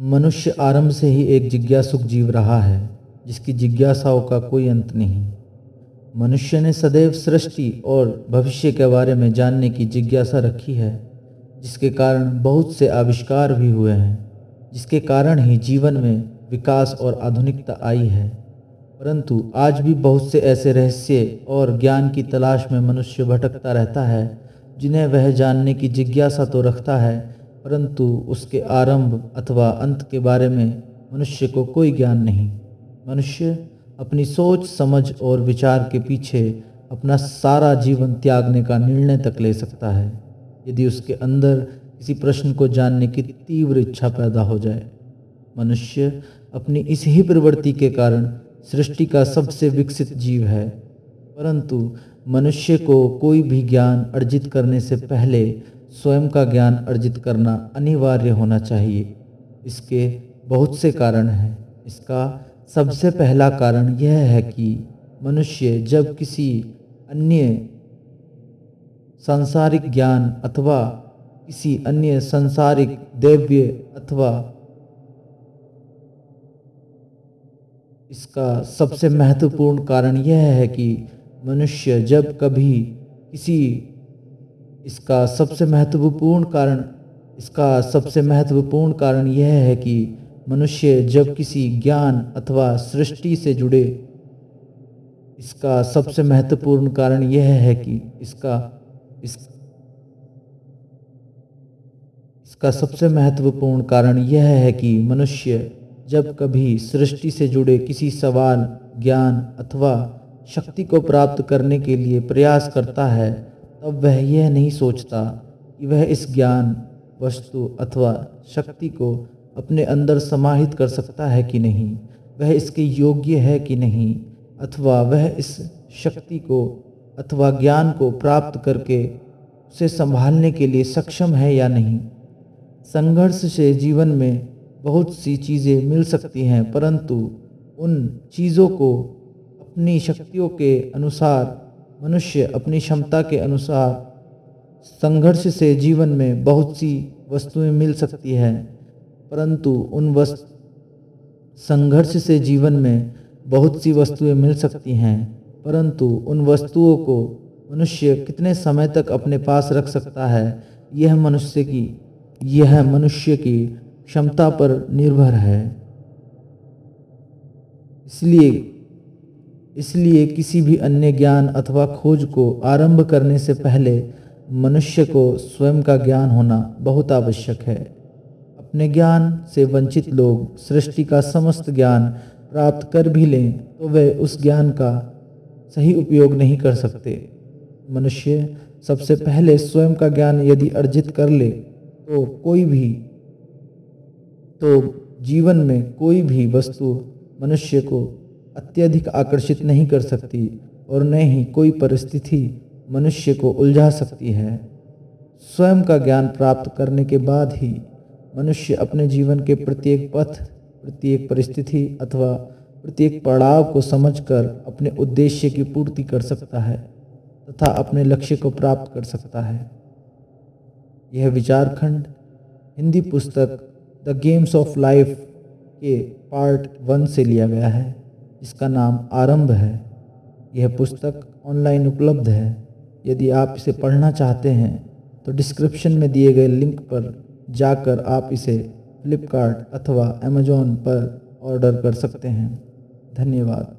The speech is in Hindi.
मनुष्य आरंभ से ही एक जिज्ञासुक जीव रहा है, जिसकी जिज्ञासाओं का कोई अंत नहीं। मनुष्य ने सदैव सृष्टि और भविष्य के बारे में जानने की जिज्ञासा रखी है, जिसके कारण बहुत से आविष्कार भी हुए हैं, जिसके कारण ही जीवन में विकास और आधुनिकता आई है। परंतु आज भी बहुत से ऐसे रहस्य और ज्ञान की तलाश में मनुष्य भटकता रहता है, जिन्हें वह जानने की जिज्ञासा तो रखता है परंतु उसके आरंभ अथवा अंत के बारे में मनुष्य को कोई ज्ञान नहीं। मनुष्य अपनी सोच, समझ और विचार के पीछे अपना सारा जीवन त्यागने का निर्णय तक ले सकता है। यदि उसके अंदर किसी प्रश्न को जानने की तीव्र इच्छा पैदा हो जाए, मनुष्य अपनी इस ही प्रवृत्ति के कारण सृष्टि का सबसे विकसित जीव है। परंतु मनुष्य को कोई भी ज्ञान अर्जित करने से पहले स्वयं का ज्ञान अर्जित करना अनिवार्य होना चाहिए। इसके बहुत से कारण हैं। इसका सबसे पहला कारण यह है कि मनुष्य जब किसी अन्य सांसारिक ज्ञान अथवा किसी अन्य सांसारिक दिव्य अथवा इसका सबसे महत्वपूर्ण कारण यह है कि मनुष्य जब कभी किसी इसका सबसे महत्वपूर्ण कारण, इसका सबसे महत्वपूर्ण कारण यह है कि मनुष्य जब किसी ज्ञान अथवा सृष्टि से जुड़े, इसका सबसे महत्वपूर्ण कारण यह है कि इसका, इस, इसका सबसे महत्वपूर्ण कारण यह है कि मनुष्य जब कभी सृष्टि से जुड़े किसी सवाल, ज्ञान अथवा शक्ति को प्राप्त करने के लिए प्रयास करता है तब वह यह नहीं सोचता कि वह इस ज्ञान, वस्तु अथवा शक्ति को अपने अंदर समाहित कर सकता है कि नहीं, वह इसके योग्य है कि नहीं, अथवा वह इस शक्ति को अथवा ज्ञान को प्राप्त करके उसे संभालने के लिए सक्षम है या नहीं। संघर्ष से जीवन में बहुत सी चीज़ें मिल सकती हैं, परंतु उन चीज़ों को अपनी शक्तियों के अनुसार मनुष्य अपनी क्षमता के अनुसार संघर्ष से जीवन में बहुत सी वस्तुएँ मिल सकती हैं, परंतु उन वस्त, संघर्ष से जीवन में बहुत सी वस्तुएँ मिल सकती हैं, परंतु उन वस्तुओं को मनुष्य कितने समय तक अपने पास रख सकता है, यह मनुष्य की, यह मनुष्य की क्षमता पर निर्भर है। इसलिए इसलिए किसी भी अन्य ज्ञान अथवा खोज को आरंभ करने से पहले मनुष्य को स्वयं का ज्ञान होना बहुत आवश्यक है। अपने ज्ञान से वंचित लोग सृष्टि का समस्त ज्ञान प्राप्त कर भी लें तो वे उस ज्ञान का सही उपयोग नहीं कर सकते। मनुष्य सबसे पहले स्वयं का ज्ञान यदि अर्जित कर ले तो कोई भी तो जीवन में कोई भी वस्तु मनुष्य को अत्यधिक आकर्षित नहीं कर सकती और न ही कोई परिस्थिति मनुष्य को उलझा सकती है। स्वयं का ज्ञान प्राप्त करने के बाद ही मनुष्य अपने जीवन के प्रत्येक पथ, प्रत्येक परिस्थिति अथवा प्रत्येक पड़ाव को समझकर अपने उद्देश्य की पूर्ति कर सकता है तथा अपने लक्ष्य को प्राप्त कर सकता है। यह विचारखंड हिंदी पुस्तक द गेम्स ऑफ़ लाइफ के पार्ट वन से लिया गया है। जिसका नाम आरंभ है। यह पुस्तक ऑनलाइन उपलब्ध है। यदि आप इसे पढ़ना चाहते हैं तो डिस्क्रिप्शन में दिए गए लिंक पर जाकर आप इसे फ्लिपकार्ट अथवा अमेज़ोन पर ऑर्डर कर सकते हैं। धन्यवाद।